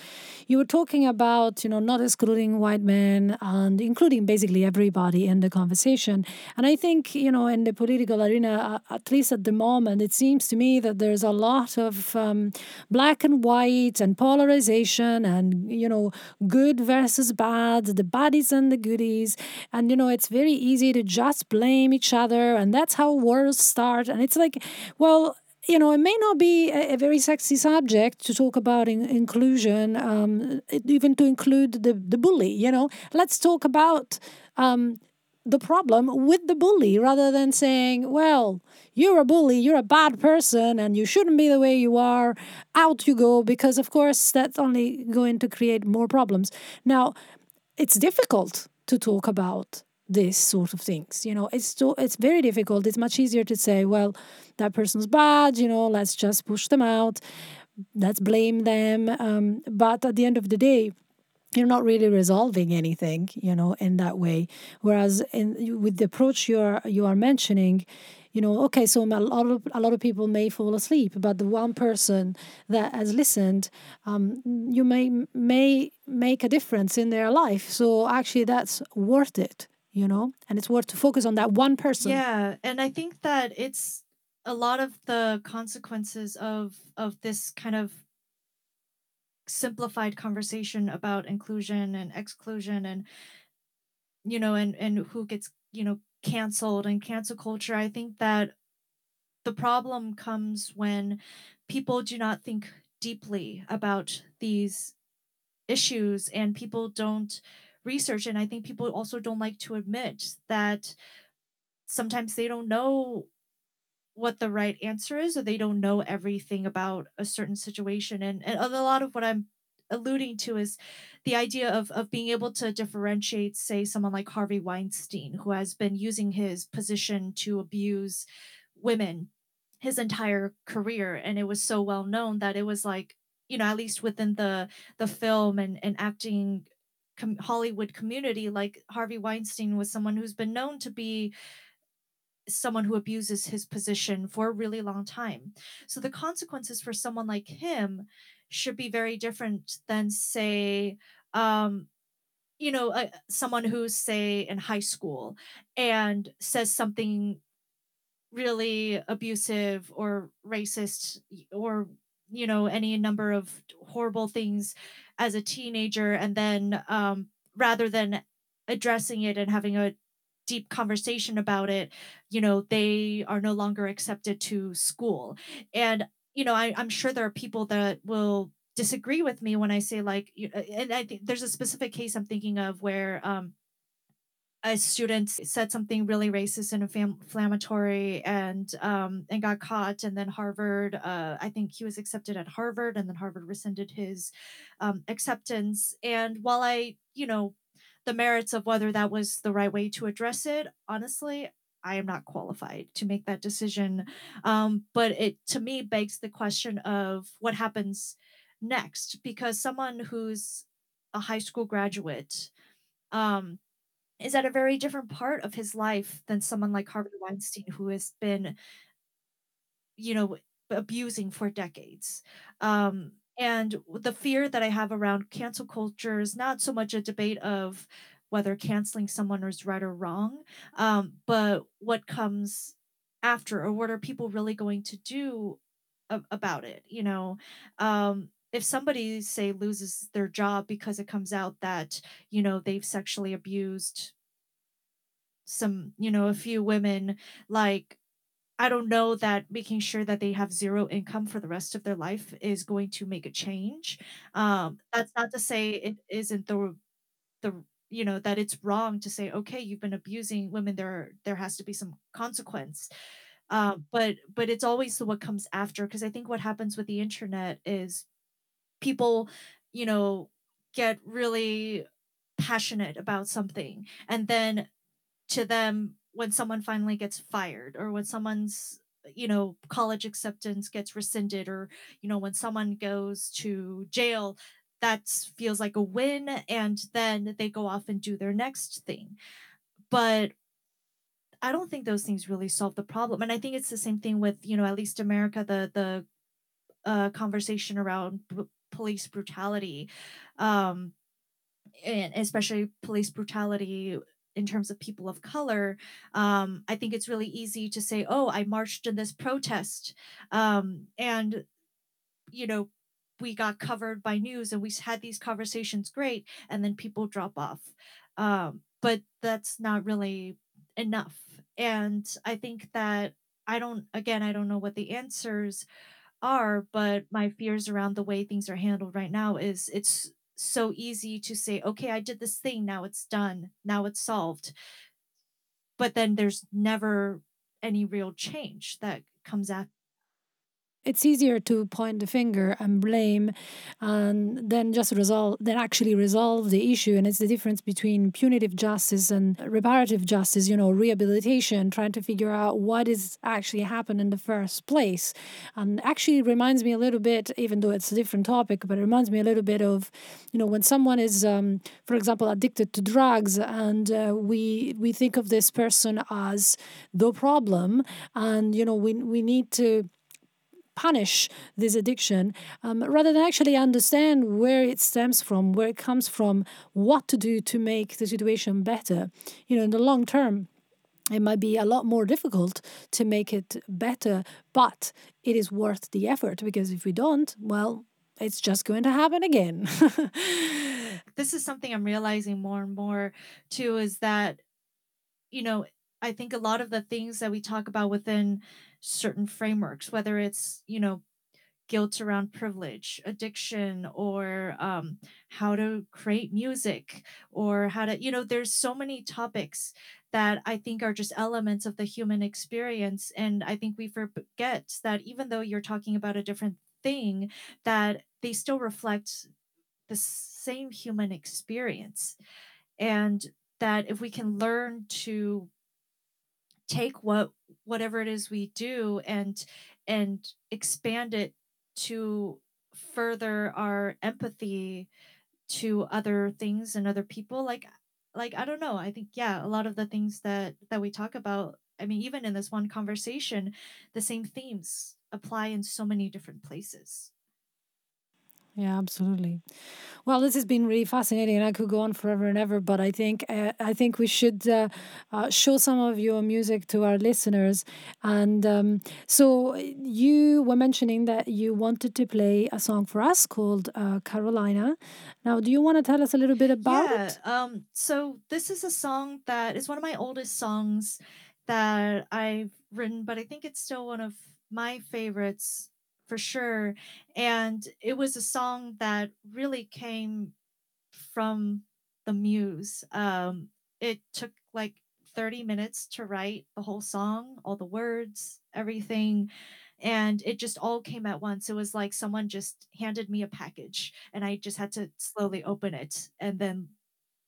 Speaker 2: you were talking about you know not excluding white men and including basically everybody in the conversation. And i think you know in the political arena at least at the moment it seems to me that there's a lot of um, black and white and polarization and you know good versus bad the baddies and the goodies. And you know it's very easy to just blame each other and that's how wars start. And it's like well you know, it may not be a, a very sexy subject to talk about in, inclusion, um, even to include the, the bully. You know, let's talk about um, the problem with the bully rather than saying, well, you're a bully, you're a bad person, and you shouldn't be the way you are. Out you go, because of course that's only going to create more problems. Now, it's difficult to talk about these sort of things. You know, it's so it's very difficult. It's much easier to say, well, that person's bad. You know, let's just push them out. Let's blame them. Um, but at the end of the day, you're not really resolving anything. You know, in that way. Whereas in with the approach you are you are mentioning. You know, okay, so a lot of a lot of people may fall asleep, but the one person that has listened, um, you may may make a difference in their life. So actually, that's worth it you know? And it's worth to focus on that one person.
Speaker 3: Yeah and i think that it's a lot of the consequences of of this kind of simplified conversation about inclusion and exclusion and you know and and who gets you know canceled and cancel culture. I think that the problem comes when people do not think deeply about these issues and people don't research and i think people also don't like to admit that sometimes they don't know what the right answer is or they don't know everything about a certain situation. And, and a lot of what i'm alluding to is the idea of, of being able to differentiate say someone like harvey weinstein who has been using his position to abuse women his entire career. And it was so well known that it was like you know at least within the the film and, and acting com- Hollywood community, like Harvey Weinstein was someone who's been known to be someone who abuses his position for a really long time. So the consequences for someone like him should be very different than, say, um, you know, uh, someone who's, say, in high school and says something really abusive or racist or you know any number of horrible things as a teenager and then um rather than addressing it and having a deep conversation about it, you know, they are no longer accepted to school. And, you know, I, I'm sure there are people that will disagree with me when I say like, uh, and I think there's a specific case I'm thinking of where um, a student said something really racist and inflammatory and um, and got caught and then harvard uh, i think he was accepted at harvard and then harvard rescinded his um, acceptance. And while i you know the merits of whether that was the right way to address it honestly i am not qualified to make that decision. Um, but it to me begs the question of what happens next because someone who's a high school graduate um, is at a very different part of his life than someone like Harvey Weinstein, who has been, you know, abusing for decades. Um, and the fear that I have around cancel culture is not so much a debate of whether canceling someone is right or wrong, um, but what comes after, or what are people really going to do about it? You know, um, if somebody say loses their job because it comes out that you know they've sexually abused some you know a few women like i don't know that making sure that they have zero income for the rest of their life is going to make a change. Um that's not to say it isn't the the you know that it's wrong to say okay you've been abusing women there there has to be some consequence. Um but but it's always the what comes after because i think what happens with the internet is people you know get really passionate about something. And then to them when someone finally gets fired or when someone's you know college acceptance gets rescinded or you know when someone goes to jail that feels like a win and then they go off and do their next thing. But i don't think those things really solve the problem. And i think it's the same thing with you know at least america the the uh, conversation around police brutality um and especially police brutality in terms of people of color, um, I think it's really easy to say, "Oh, I marched in this protest," um, and you know, we got covered by news, and we had these conversations, great, and then people drop off. Um, but that's not really enough, and I think that I don't. Again, I don't know what the answers are, but my fears around the way things are handled right now is it's so easy to say, okay, I did this thing, now it's done, now it's solved. But then there's never any real change that comes after.
Speaker 2: It's easier to point the finger and blame and then just resolve then actually resolve the issue. And it's the difference between punitive justice and reparative justice you know rehabilitation trying to figure out what is actually happened in the first place. And actually reminds me a little bit even though it's a different topic but it reminds me a little bit of you know when someone is um, for example addicted to drugs and uh, we we think of this person as the problem and you know we we need to punish this addiction um, rather than actually understand where it stems from, where it comes from, what to do to make the situation better. You know, in the long term, it might be a lot more difficult to make it better, but it is worth the effort because if we don't, well, it's just going to happen again.
Speaker 3: This is something I'm realizing more and more too is that, you know, I think a lot of the things that we talk about within certain frameworks, whether it's, you know, guilt around privilege, addiction, or um, how to create music, or how to, you know, there's so many topics that I think are just elements of the human experience. And I think we forget that even though you're talking about a different thing, that they still reflect the same human experience. And that if we can learn to take what whatever it is we do and and expand it to further our empathy to other things and other people like like i don't know i think yeah a lot of the things that that we talk about i mean even in this one conversation the same themes apply in so many different places
Speaker 2: Yeah, absolutely. Well, this has been really fascinating, and I could go on forever and ever. But I think uh, I think we should uh, uh, show some of your music to our listeners. And um, so you were mentioning that you wanted to play a song for us called uh, Carolina. Now, do you want to tell us a little bit about
Speaker 3: Yeah.
Speaker 2: it?
Speaker 3: Um. So this is a song that is one of my oldest songs that I've written, but I think it's still one of my favorites for sure. And it was a song that really came from the muse. Um, it took like 30 minutes to write the whole song, all the words, everything. And it just all came at once. It was like someone just handed me a package and I just had to slowly open it and then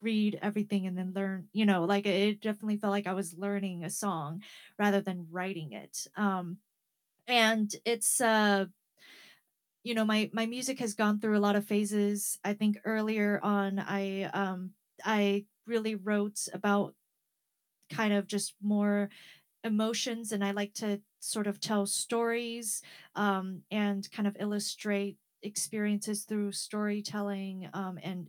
Speaker 3: read everything and then learn, you know, like it definitely felt like I was learning a song rather than writing it. Um, and it's uh you know my my music has gone through a lot of phases. I think earlier on i um i really wrote about kind of just more emotions and i like to sort of tell stories um and kind of illustrate experiences through storytelling um and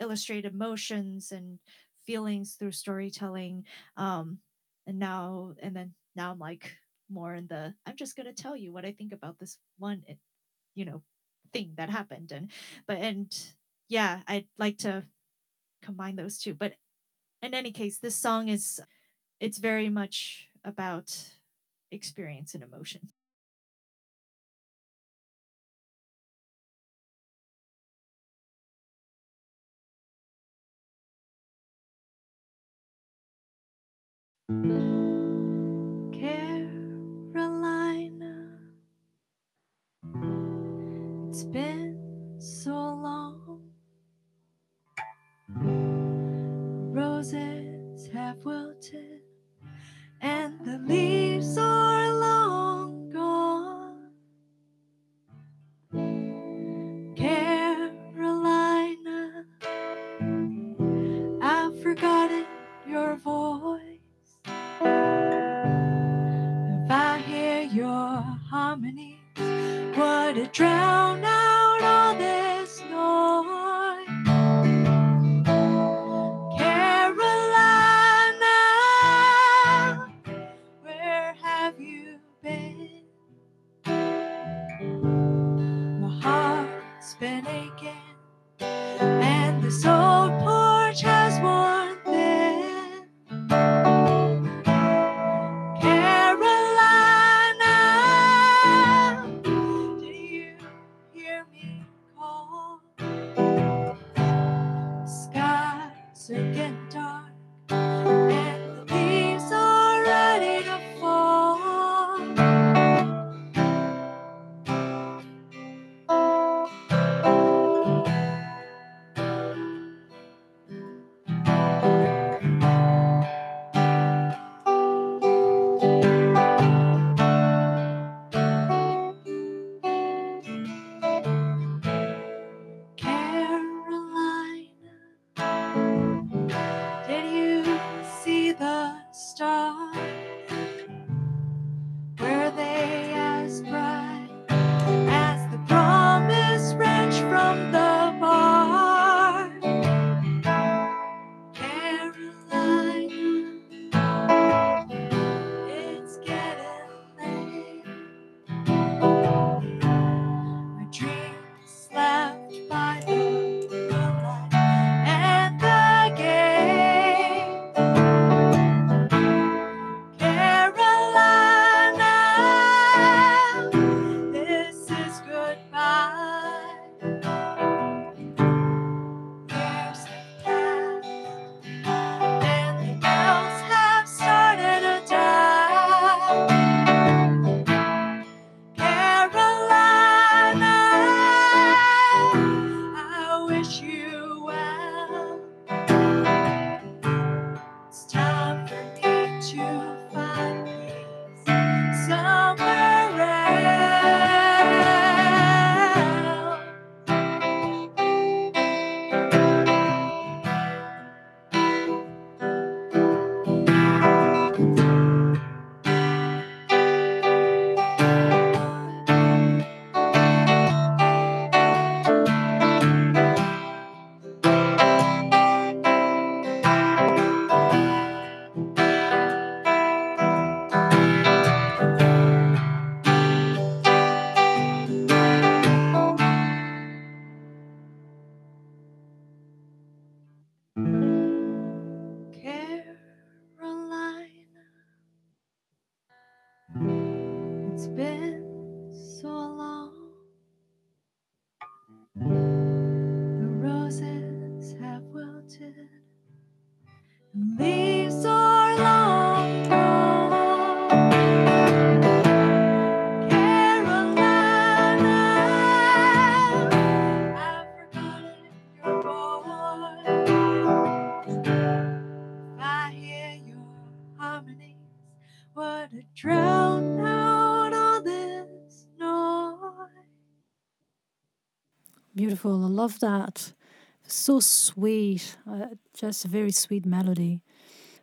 Speaker 3: illustrate emotions and feelings through storytelling um and now and then now i'm like more in the i'm just going to tell you what i think about this one eh, you know thing that happened and but and yeah i'd like to combine those two but in any case this song is it's very much about experience and emotion. Carolina,
Speaker 2: Beautiful. I love that. So sweet. Uh, just a very sweet melody.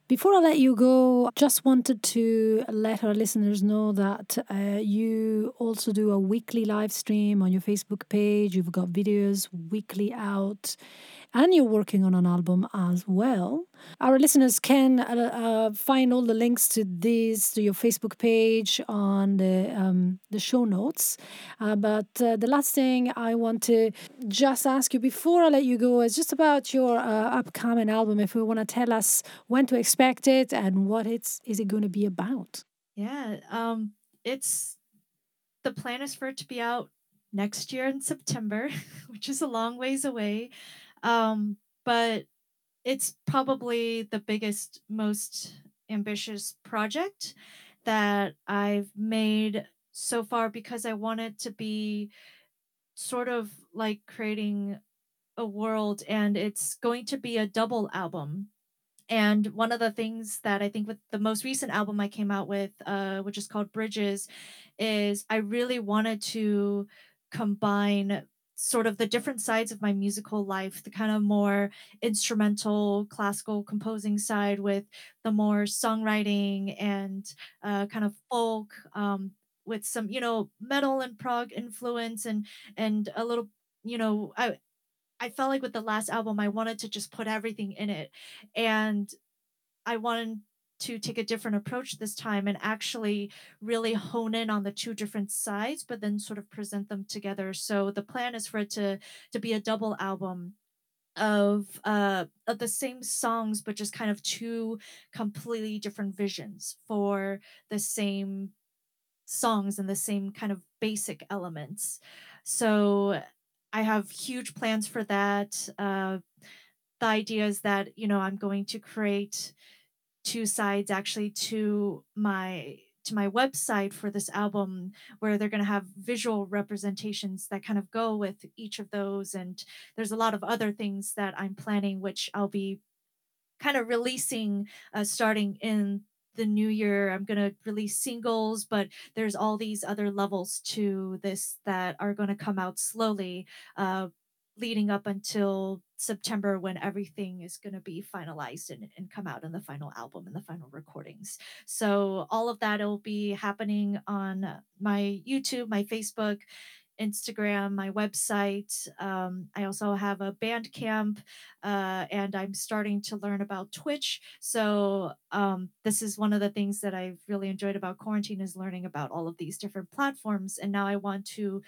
Speaker 2: Before I let you go, just wanted to let our listeners know that uh, you also do a weekly live stream on your Facebook page. You've got videos weekly out and you're working on an album as well. Our listeners can uh, uh, find all the links to this to your Facebook page on the um, the show notes. Uh, but uh, the last thing I want to just ask you before I let you go is just about your uh, upcoming album. If you want to tell us when to expect it and what it's is it going to be about?
Speaker 3: Yeah, um, it's the plan is for it to be out next year in September, which is a long ways away. Um, but it's probably the biggest, most ambitious project that I've made so far because I want it to be sort of like creating a world and it's going to be a double album. And one of the things that I think with the most recent album I came out with, uh, which is called Bridges, is I really wanted to combine sort of the different sides of my musical life the kind of more instrumental classical composing side with the more songwriting and uh, kind of folk um, with some you know metal and prog influence and and a little you know i i felt like with the last album i wanted to just put everything in it. And i wanted to take a different approach this time and actually really hone in on the two different sides but then sort of present them together. So the plan is for it to to be a double album of uh of the same songs but just kind of two completely different visions for the same songs and the same kind of basic elements. So i have huge plans for that. Uh the idea is that you know i'm going to create two sides actually to my to my website for this album where they're going to have visual representations that kind of go with each of those and there's a lot of other things that i'm planning which i'll be kind of releasing uh, starting in the new year. I'm going to release singles but there's all these other levels to this that are going to come out slowly uh, leading up until September when everything is going to be finalized and, and come out in the final album and the final recordings. So all of that will be happening on my YouTube, my Facebook, Instagram, my website. Um, I also have a Bandcamp, uh, and I'm starting to learn about Twitch. So um, this is one of the things that I've really enjoyed about quarantine is learning about all of these different platforms. And now I want to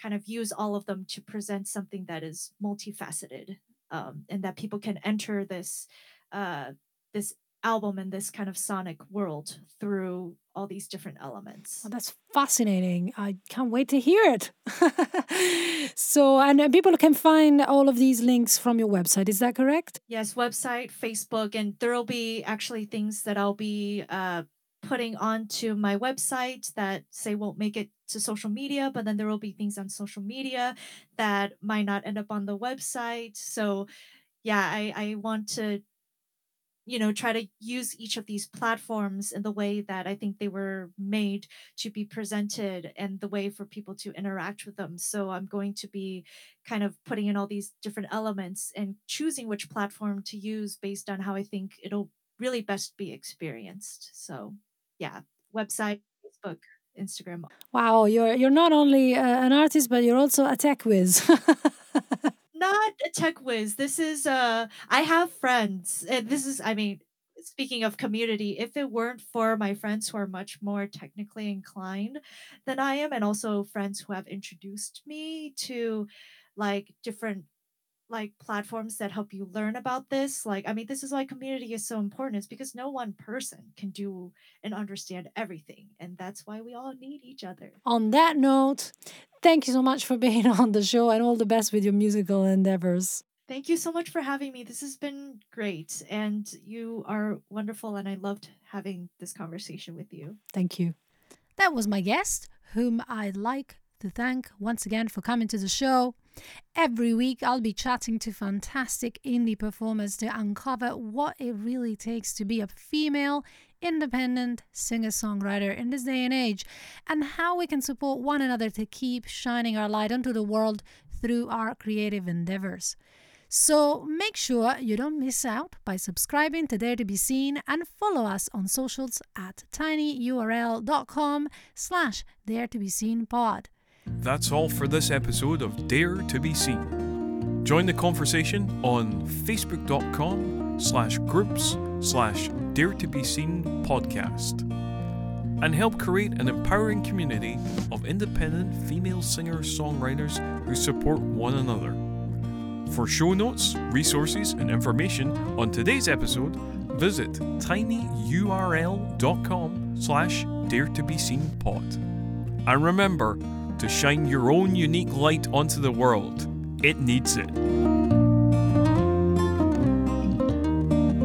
Speaker 3: kind of use all of them to present something that is multifaceted um, and that people can enter this uh, this album and this kind of sonic world through all these different elements.
Speaker 2: Oh, that's fascinating. I can't wait to hear it. so, and uh, people can find all of these links from your website. Is that correct?
Speaker 3: Yes, website, Facebook, and there will be actually things that I'll be uh, putting onto my website that say won't make it to social media, but then there will be things on social media that might not end up on the website. So yeah, I, I want to, you know, try to use each of these platforms in the way that I think they were made to be presented and the way for people to interact with them. So I'm going to be kind of putting in all these different elements and choosing which platform to use based on how I think it'll really best be experienced. So yeah, website, Facebook, Instagram.
Speaker 2: Wow, you're you're not only uh, an artist, but you're also a tech whiz.
Speaker 3: not a tech whiz. This is uh, I have friends, and this is, I mean, speaking of community, if it weren't for my friends who are much more technically inclined than I am, and also friends who have introduced me to like different like platforms that help you learn about this like i mean this is why community is so important it's because no one person can do and understand everything and that's why we all need each other.
Speaker 2: On that note thank you so much for being on the show and all the best with your musical endeavors.
Speaker 3: Thank you so much for having me this has been great and you are wonderful and i loved having this conversation with you.
Speaker 2: Thank you. That was my guest whom i'd like to thank once again for coming to the show Every week, I'll be chatting to fantastic indie performers to uncover what it really takes to be a female independent singer songwriter in this day and age, and how we can support one another to keep shining our light onto the world through our creative endeavors. So make sure you don't miss out by subscribing to Dare to Be Seen and follow us on socials at tinyurl.com slash dare to be seen pod.
Speaker 1: That's all for this episode of Dare to Be Seen. Join the conversation on facebook.com slash groups slash dare to be seen podcast and help create an empowering community of independent female singer-songwriters who support one another. For show notes, resources, and information on today's episode, visit tinyurl.com slash dare to be seen pod. And remember to shine your own unique light onto the world. It needs it.